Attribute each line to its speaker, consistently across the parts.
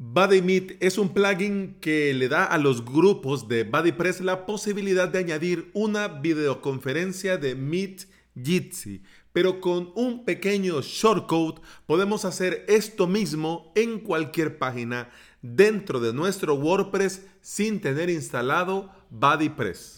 Speaker 1: BuddyMeet es un plugin que le da a los grupos de BuddyPress la posibilidad de añadir una videoconferencia de Meet Jitsi, pero con un pequeño shortcode podemos hacer esto mismo en cualquier página dentro de nuestro WordPress sin tener instalado BuddyPress.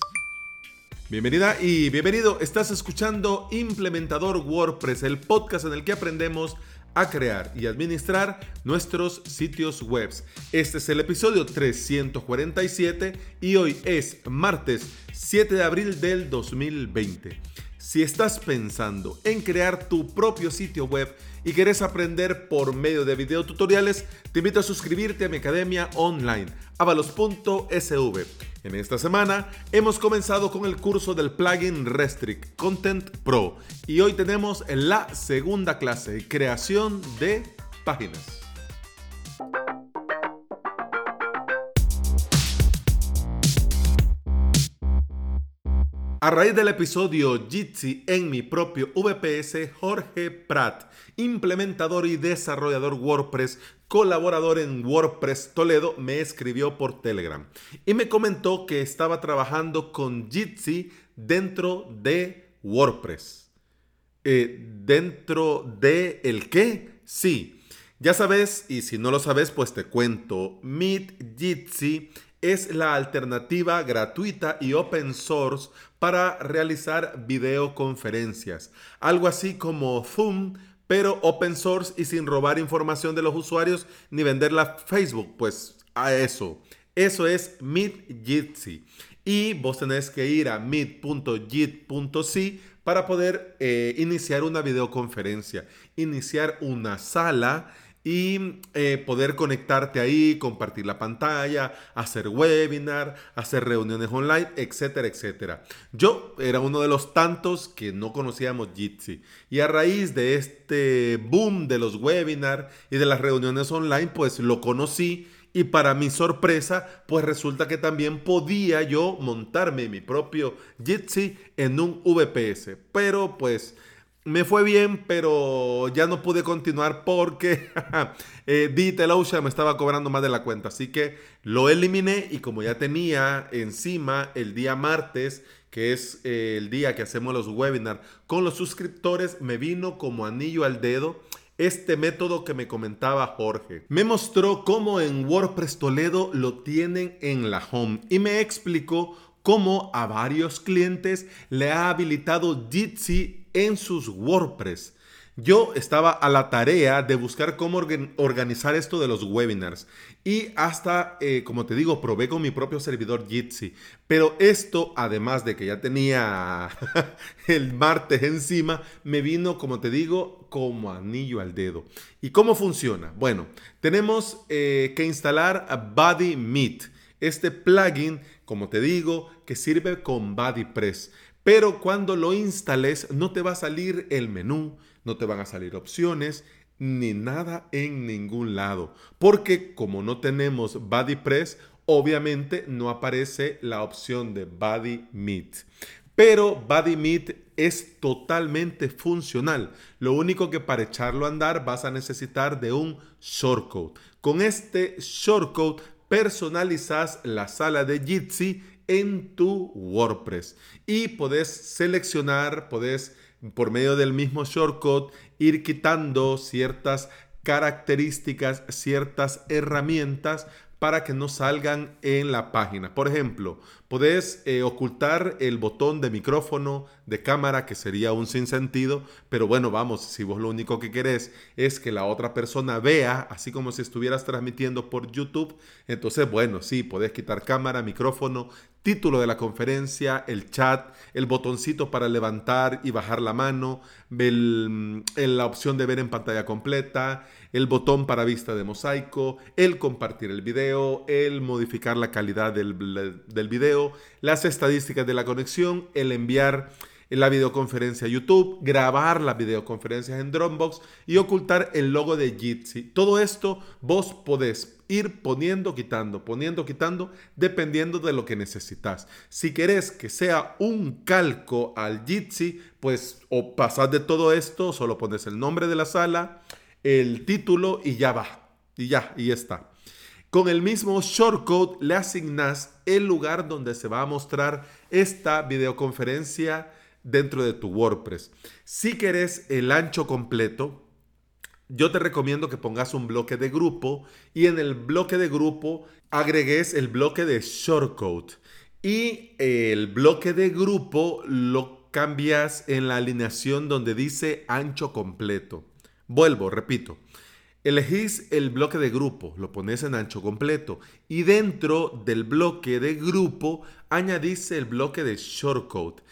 Speaker 1: Bienvenida y bienvenido, estás escuchando Implementador WordPress, el podcast en el que aprendemos a crear y administrar nuestros sitios web. Este es el episodio 347 y hoy es martes 7 de abril del 2020. Si estás pensando en crear tu propio sitio web y quieres aprender por medio de videotutoriales, te invito a suscribirte a mi academia online, avalos.sv. En esta semana hemos comenzado con el curso del plugin Restrict Content Pro y hoy tenemos la segunda clase, creación de páginas. A raíz del episodio Jitsi en mi propio VPS, Jorge Prat, implementador y desarrollador WordPress, colaborador en WordPress Toledo, me escribió por Telegram y me comentó que estaba trabajando con Jitsi dentro de WordPress. Eh, ¿Dentro de el qué? Sí. Ya sabes, y si no lo sabes, pues te cuento. Meet Jitsi es la alternativa gratuita y open source para realizar videoconferencias. Algo así como Zoom, pero open source y sin robar información de los usuarios ni venderla a Facebook. Pues a eso. Eso es Meet Y vos tenés que ir a meet.jit.c para poder eh, iniciar una videoconferencia, iniciar una sala y eh, poder conectarte ahí, compartir la pantalla, hacer webinar, hacer reuniones online, etcétera, etcétera. Yo era uno de los tantos que no conocíamos Jitsi y a raíz de este boom de los webinars y de las reuniones online, pues lo conocí y para mi sorpresa, pues resulta que también podía yo montarme mi propio Jitsi en un VPS, pero pues me fue bien, pero ya no pude continuar porque eh, DigitalOcean me estaba cobrando más de la cuenta. Así que lo eliminé y como ya tenía encima el día martes, que es eh, el día que hacemos los webinars con los suscriptores, me vino como anillo al dedo este método que me comentaba Jorge. Me mostró cómo en WordPress Toledo lo tienen en la home y me explicó cómo a varios clientes le ha habilitado Jitsi en sus WordPress. Yo estaba a la tarea de buscar cómo organizar esto de los webinars y hasta, eh, como te digo, probé con mi propio servidor Jitsi. Pero esto, además de que ya tenía el martes encima, me vino, como te digo, como anillo al dedo. ¿Y cómo funciona? Bueno, tenemos eh, que instalar BuddyMeet, este plugin, como te digo, que sirve con BuddyPress. Pero cuando lo instales no te va a salir el menú, no te van a salir opciones ni nada en ningún lado. Porque como no tenemos BuddyPress, obviamente no aparece la opción de BuddyMeet. Pero BuddyMeet es totalmente funcional. Lo único que para echarlo a andar vas a necesitar de un shortcode. Con este shortcode personalizas la sala de Jitsi en tu WordPress y podés seleccionar, podés por medio del mismo shortcut ir quitando ciertas características, ciertas herramientas para que no salgan en la página. Por ejemplo, podés eh, ocultar el botón de micrófono, de cámara, que sería un sinsentido, pero bueno, vamos, si vos lo único que querés es que la otra persona vea, así como si estuvieras transmitiendo por YouTube, entonces bueno, sí, podés quitar cámara, micrófono, título de la conferencia, el chat, el botoncito para levantar y bajar la mano, la opción de ver en pantalla completa, el botón para vista de mosaico, el compartir el video, el modificar la calidad del, del video, las estadísticas de la conexión, el enviar la videoconferencia YouTube, grabar las videoconferencias en Dropbox y ocultar el logo de Jitsi. Todo esto vos podés ir poniendo, quitando, poniendo, quitando, dependiendo de lo que necesitas. Si querés que sea un calco al Jitsi, pues o pasás de todo esto, solo pones el nombre de la sala, el título y ya va. Y ya, y está. Con el mismo shortcode le asignas el lugar donde se va a mostrar esta videoconferencia dentro de tu WordPress. Si querés el ancho completo, yo te recomiendo que pongas un bloque de grupo y en el bloque de grupo agregues el bloque de shortcode y el bloque de grupo lo cambias en la alineación donde dice ancho completo. Vuelvo, repito. Elegís el bloque de grupo, lo pones en ancho completo y dentro del bloque de grupo añadís el bloque de shortcode.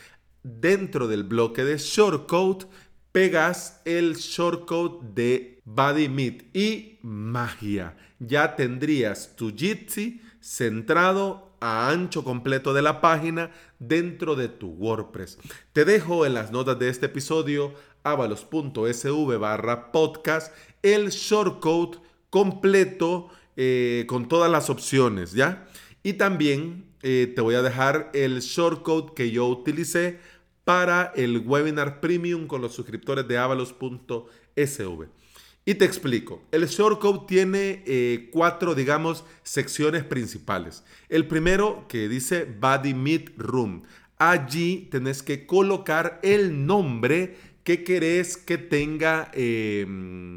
Speaker 1: Dentro del bloque de shortcode pegas el shortcode de BodyMeet y magia. Ya tendrías tu Jitsi centrado a ancho completo de la página dentro de tu WordPress. Te dejo en las notas de este episodio avalos.sv barra podcast el shortcode completo eh, con todas las opciones, ¿ya? Y también eh, te voy a dejar el shortcode que yo utilicé para el webinar premium con los suscriptores de avalos.sv. Y te explico. El shortcode tiene eh, cuatro, digamos, secciones principales. El primero que dice Body Meet Room. Allí tenés que colocar el nombre que querés que tenga em,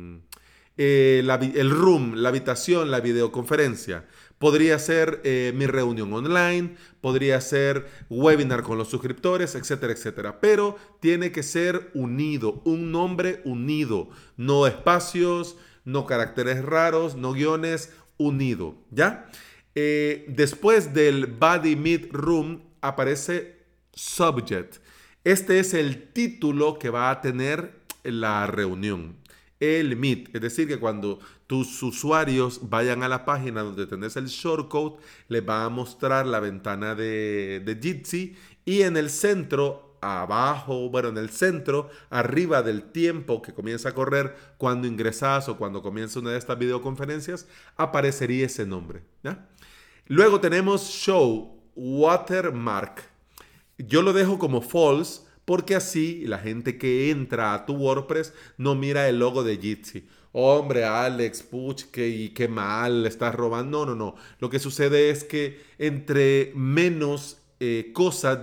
Speaker 1: eh, el room, la habitación, la videoconferencia. Podría ser eh, mi reunión online, podría ser webinar con los suscriptores, etcétera, etcétera. Pero tiene que ser unido, un nombre unido, no espacios, no caracteres raros, no guiones, unido, ¿ya? Eh, después del Body Meet Room aparece Subject. Este es el título que va a tener la reunión el Meet. Es decir, que cuando tus usuarios vayan a la página donde tenés el shortcode, les va a mostrar la ventana de, de Jitsi y en el centro, abajo, bueno, en el centro, arriba del tiempo que comienza a correr cuando ingresas o cuando comienza una de estas videoconferencias, aparecería ese nombre. Luego tenemos Show Watermark. Yo lo dejo como false porque así la gente que entra a tu WordPress no mira el logo de Jitsi. Hombre, Alex, puch, que, qué mal, le estás robando. No, no, no. Lo que sucede es que entre menos eh, cosas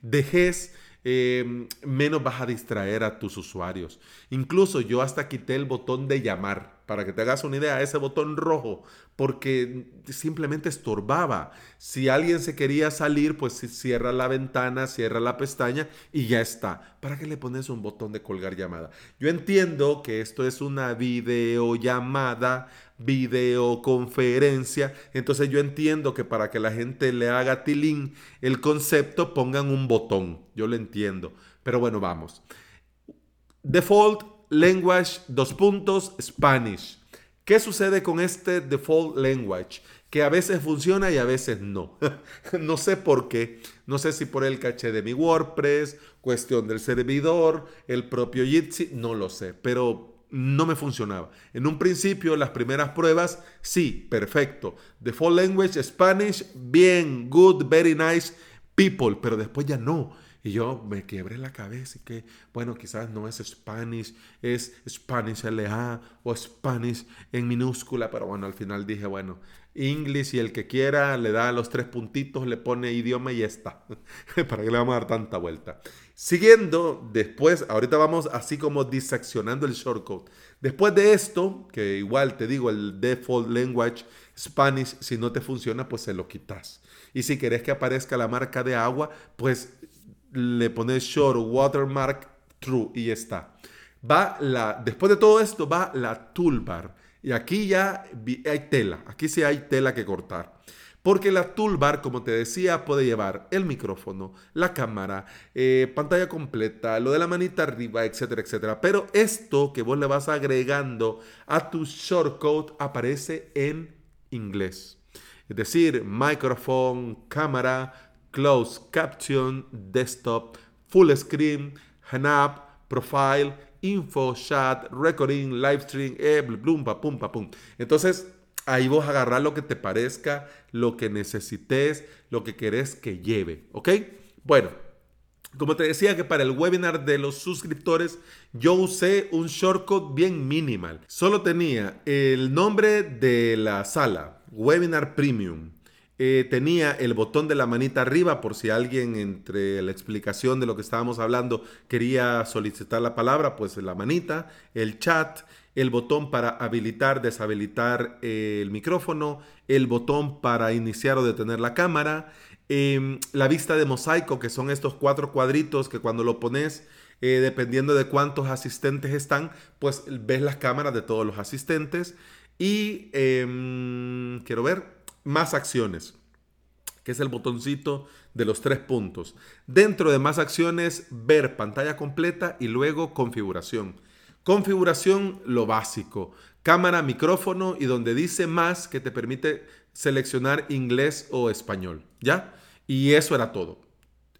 Speaker 1: dejes, eh, menos vas a distraer a tus usuarios. Incluso yo hasta quité el botón de llamar para que te hagas una idea, ese botón rojo, porque simplemente estorbaba. Si alguien se quería salir, pues cierra la ventana, cierra la pestaña y ya está. ¿Para qué le pones un botón de colgar llamada? Yo entiendo que esto es una videollamada, videoconferencia, entonces yo entiendo que para que la gente le haga tilín el concepto pongan un botón. Yo lo entiendo. Pero bueno, vamos. Default language, dos puntos, Spanish. ¿Qué sucede con este default language? Que a veces funciona y a veces no. no sé por qué. No sé si por el caché de mi WordPress, cuestión del servidor, el propio Jitsi, no lo sé. Pero no me funcionaba. En un principio, las primeras pruebas, sí, perfecto. Default language, Spanish, bien, good, very nice, people. Pero después ya no y yo me quebré la cabeza y que, bueno, quizás no es Spanish, es Spanish LA o Spanish en minúscula, pero bueno, al final dije, bueno, English y el que quiera le da los tres puntitos, le pone idioma y ya está. ¿Para que le vamos a dar tanta vuelta? Siguiendo, después, ahorita vamos así como diseccionando el shortcode. Después de esto, que igual te digo, el default language Spanish, si no te funciona, pues se lo quitas. Y si querés que aparezca la marca de agua, pues le pones short watermark true y ya está. Va la, después de todo esto va la toolbar. Y aquí ya hay tela, aquí sí hay tela que cortar. Porque la toolbar, como te decía, puede llevar el micrófono, la cámara, eh, pantalla completa, lo de la manita arriba, etcétera, etcétera. Pero esto que vos le vas agregando a tu shortcode aparece en inglés. Es decir, micrófono, cámara, close caption, desktop, full screen, hand up, profile, info, chat, recording, live stream, eh, plum, pa, pum, pa, pum. Entonces, ahí vos agarrar lo que te parezca, lo que necesites, lo que querés que lleve, ¿ok? Bueno, Como te decía que para el webinar de los suscriptores yo usé un shortcut bien minimal. Solo tenía el nombre de la sala, Webinar Premium. Eh, tenía el botón de la manita arriba por si alguien entre la explicación de lo que estábamos hablando quería solicitar la palabra, pues la manita, el chat, el botón para habilitar, deshabilitar eh, el micrófono, el botón para iniciar o detener la cámara, em, la vista de mosaico, que son estos cuatro cuadritos que cuando lo pones, eh, dependiendo de cuántos asistentes están, pues ves las cámaras de todos los asistentes. Y em, quiero ver, más acciones, que es el botoncito de los tres puntos. Dentro de más acciones, ver pantalla completa y luego configuración. Configuración, lo básico. Cámara, micrófono y donde dice más que te permite seleccionar inglés o español. ¿Ya? Y eso era todo.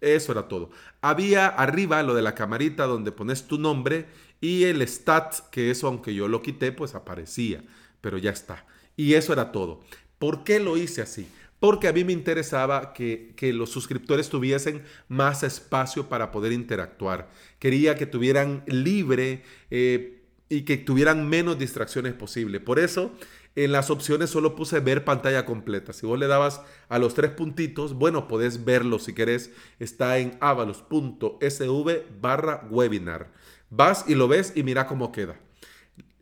Speaker 1: Eso era todo. Había arriba lo de la camarita donde pones tu nombre y el stat, que eso aunque yo lo quité, pues aparecía. Pero ya está. Y eso era todo. ¿Por qué lo hice así? Porque a mí me interesaba que, los suscriptores tuviesen más espacio para poder interactuar. Quería que tuvieran libre eh, y que tuvieran menos distracciones posible. Por eso, en las opciones solo puse ver pantalla completa. Si vos le dabas a los tres puntitos, bueno, podés verlo si querés. Está en avalos.sv barra webinar. Vas y lo ves y mira cómo queda.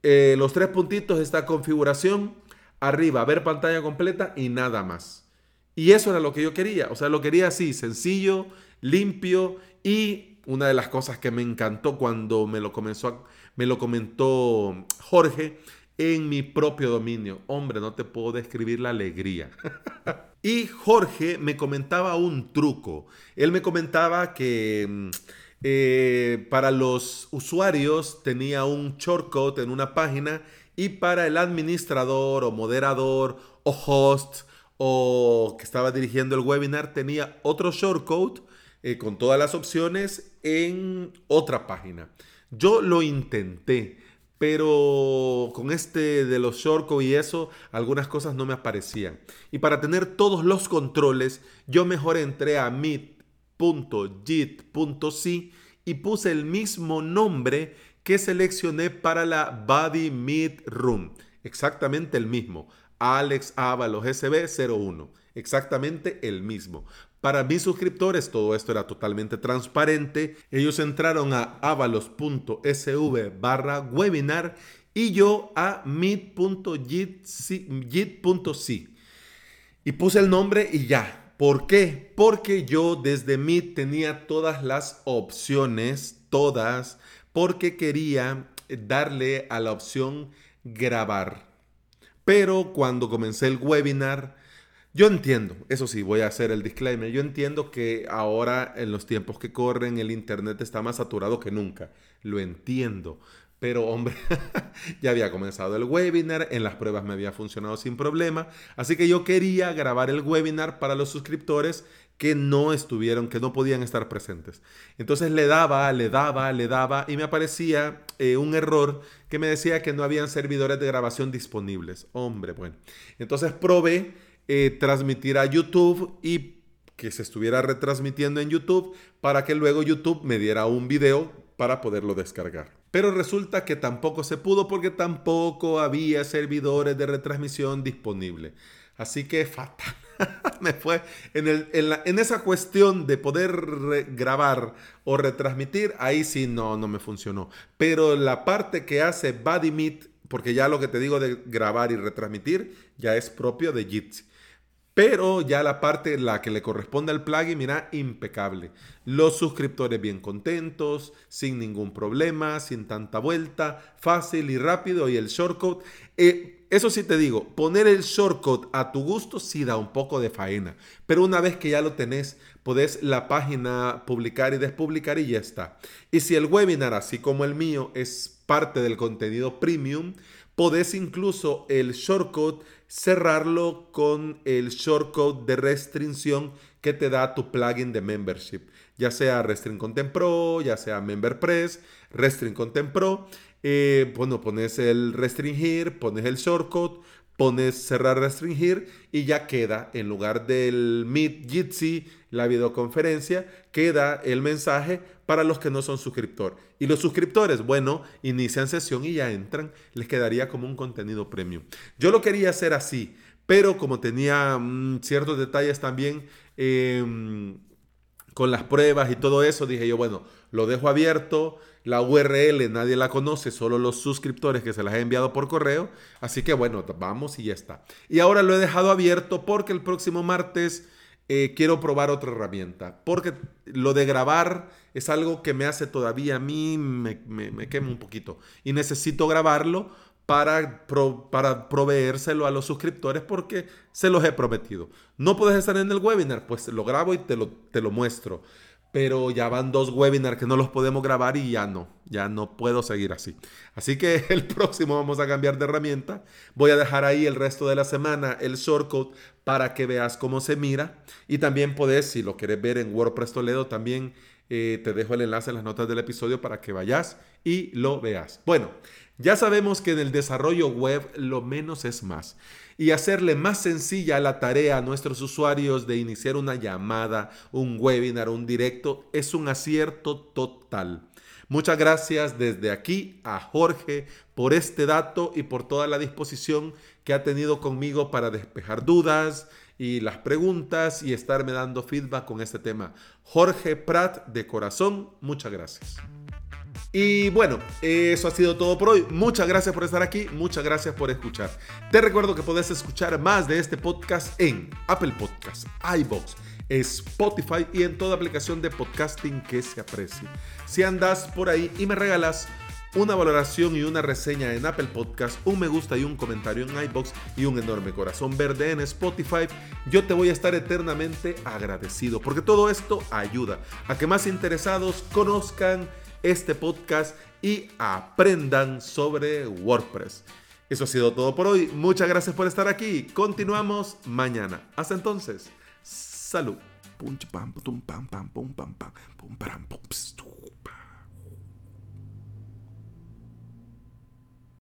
Speaker 1: Eh, los tres puntitos, esta configuración arriba, ver pantalla completa y nada más. Y eso era lo que yo quería. O sea, lo quería así, sencillo, limpio y una de las cosas que me encantó cuando me lo, comenzó me lo comentó Jorge en mi propio dominio. Hombre, no te puedo describir la alegría. y Jorge me comentaba un truco. Él me comentaba que mm, eh, para los usuarios tenía un shortcut en una página y para el administrador o moderador o host o que estaba dirigiendo el webinar tenía otro shortcode eh, con todas las opciones en otra página. Yo lo intenté, pero con este de los shortcodes y eso, algunas cosas no me aparecían. Y para tener todos los controles, yo mejor entré a y puse el mismo nombre que seleccioné para la Body Meet Room. Exactamente el mismo. Alex Ábalos SB01. Exactamente el mismo. Para mis suscriptores todo esto era totalmente transparente. Ellos entraron a avalos.sv barra webinar y yo a meet.git.c. Y puse el nombre y ya. ¿Por qué? Porque yo desde Meet tenía todas las opciones, todas, porque quería darle a la opción grabar. Pero cuando comencé el webinar, yo entiendo, eso sí, voy a hacer el disclaimer, yo entiendo que ahora en los tiempos que corren el Internet está más saturado que nunca, lo entiendo. Pero hombre, ya había comenzado el webinar, en las pruebas me había funcionado sin problema, así que yo quería grabar el webinar para los suscriptores que no estuvieron, que no podían estar presentes. Entonces le daba, le daba, le daba y me aparecía eh, un error que me decía que no habían servidores de grabación disponibles. Hombre, bueno. Entonces probé eh, transmitir a YouTube y que se estuviera retransmitiendo en YouTube para que luego YouTube me diera un video para poderlo descargar. Pero resulta que tampoco se pudo porque tampoco había servidores de retransmisión disponibles. Así que fatal. me fue en, en, esa cuestión de poder grabar o retransmitir, ahí sí no, no me funcionó. Pero la parte que hace Body Meet, porque ya lo que te digo de grabar y retransmitir, ya es propio de Jitsi. Pero ya la parte, la que le corresponde al plugin, mira, impecable. Los suscriptores bien contentos, sin ningún problema, sin tanta vuelta, fácil y rápido. Y el shortcut, eh, eso sí te digo, poner el shortcut a tu gusto sí da un poco de faena. Pero una vez que ya lo tenés, podés la página publicar y despublicar y ya está. Y si el webinar, así como el mío, es parte del contenido premium, podés incluso el shortcut cerrarlo con el shortcode de restricción que te da tu plugin de membership, ya sea Restring Content Pro, ya sea MemberPress, Restring Content Pro. Eh, bueno, pones el restringir, pones el shortcode, pones cerrar, restringir y ya queda, en lugar del Meet Jitsi, la videoconferencia, queda el mensaje para los que no son suscriptores. Y los suscriptores, bueno, inician sesión y ya entran, les quedaría como un contenido premium. Yo lo quería hacer así, pero como tenía mm, ciertos detalles también em, con las pruebas y todo eso, dije yo, bueno, lo dejo abierto. La URL nadie la conoce, solo los suscriptores que se las he enviado por correo. Así que bueno, vamos y ya está. Y ahora lo he dejado abierto porque el próximo martes eh, quiero probar otra herramienta. Porque lo de grabar es algo que me hace todavía a mí, me, quema un poquito. Y necesito grabarlo para, para proveérselo a los suscriptores porque se los he prometido. No puedes estar en el webinar, pues lo grabo y te lo, te lo muestro pero ya van dos webinars que no los podemos grabar y ya no, ya no puedo seguir así. Así que el próximo vamos a cambiar de herramienta. Voy a dejar ahí el resto de la semana el shortcode para que veas cómo se mira. Y también puedes, si lo quieres ver en WordPress Toledo, también eh, te dejo el enlace en las notas del episodio para que vayas y lo veas. Bueno, ya sabemos que en el desarrollo web lo menos es más y hacerle más sencilla la tarea a nuestros usuarios de iniciar una llamada, un webinar, un directo, es un acierto total. Muchas gracias desde aquí a Jorge por este dato y por toda la disposición que ha tenido conmigo para despejar dudas y las preguntas y estarme dando feedback con este tema. Jorge Prat de corazón, muchas gracias. Y bueno, eso ha sido todo por hoy. Muchas gracias por estar aquí, muchas gracias por escuchar. Te recuerdo que puedes escuchar más de este podcast en Apple Podcasts, iBox, Spotify y en toda aplicación de podcasting que se aprecie. Si andas por ahí y me regalas una valoración y una reseña en Apple Podcast, un me gusta y un comentario en iBox y un enorme corazón verde en Spotify, yo te voy a estar eternamente agradecido porque todo esto ayuda a que más interesados conozcan este podcast y aprendan sobre WordPress. Eso ha sido todo por hoy. Muchas gracias por estar aquí. Continuamos mañana. Hasta entonces. Salud.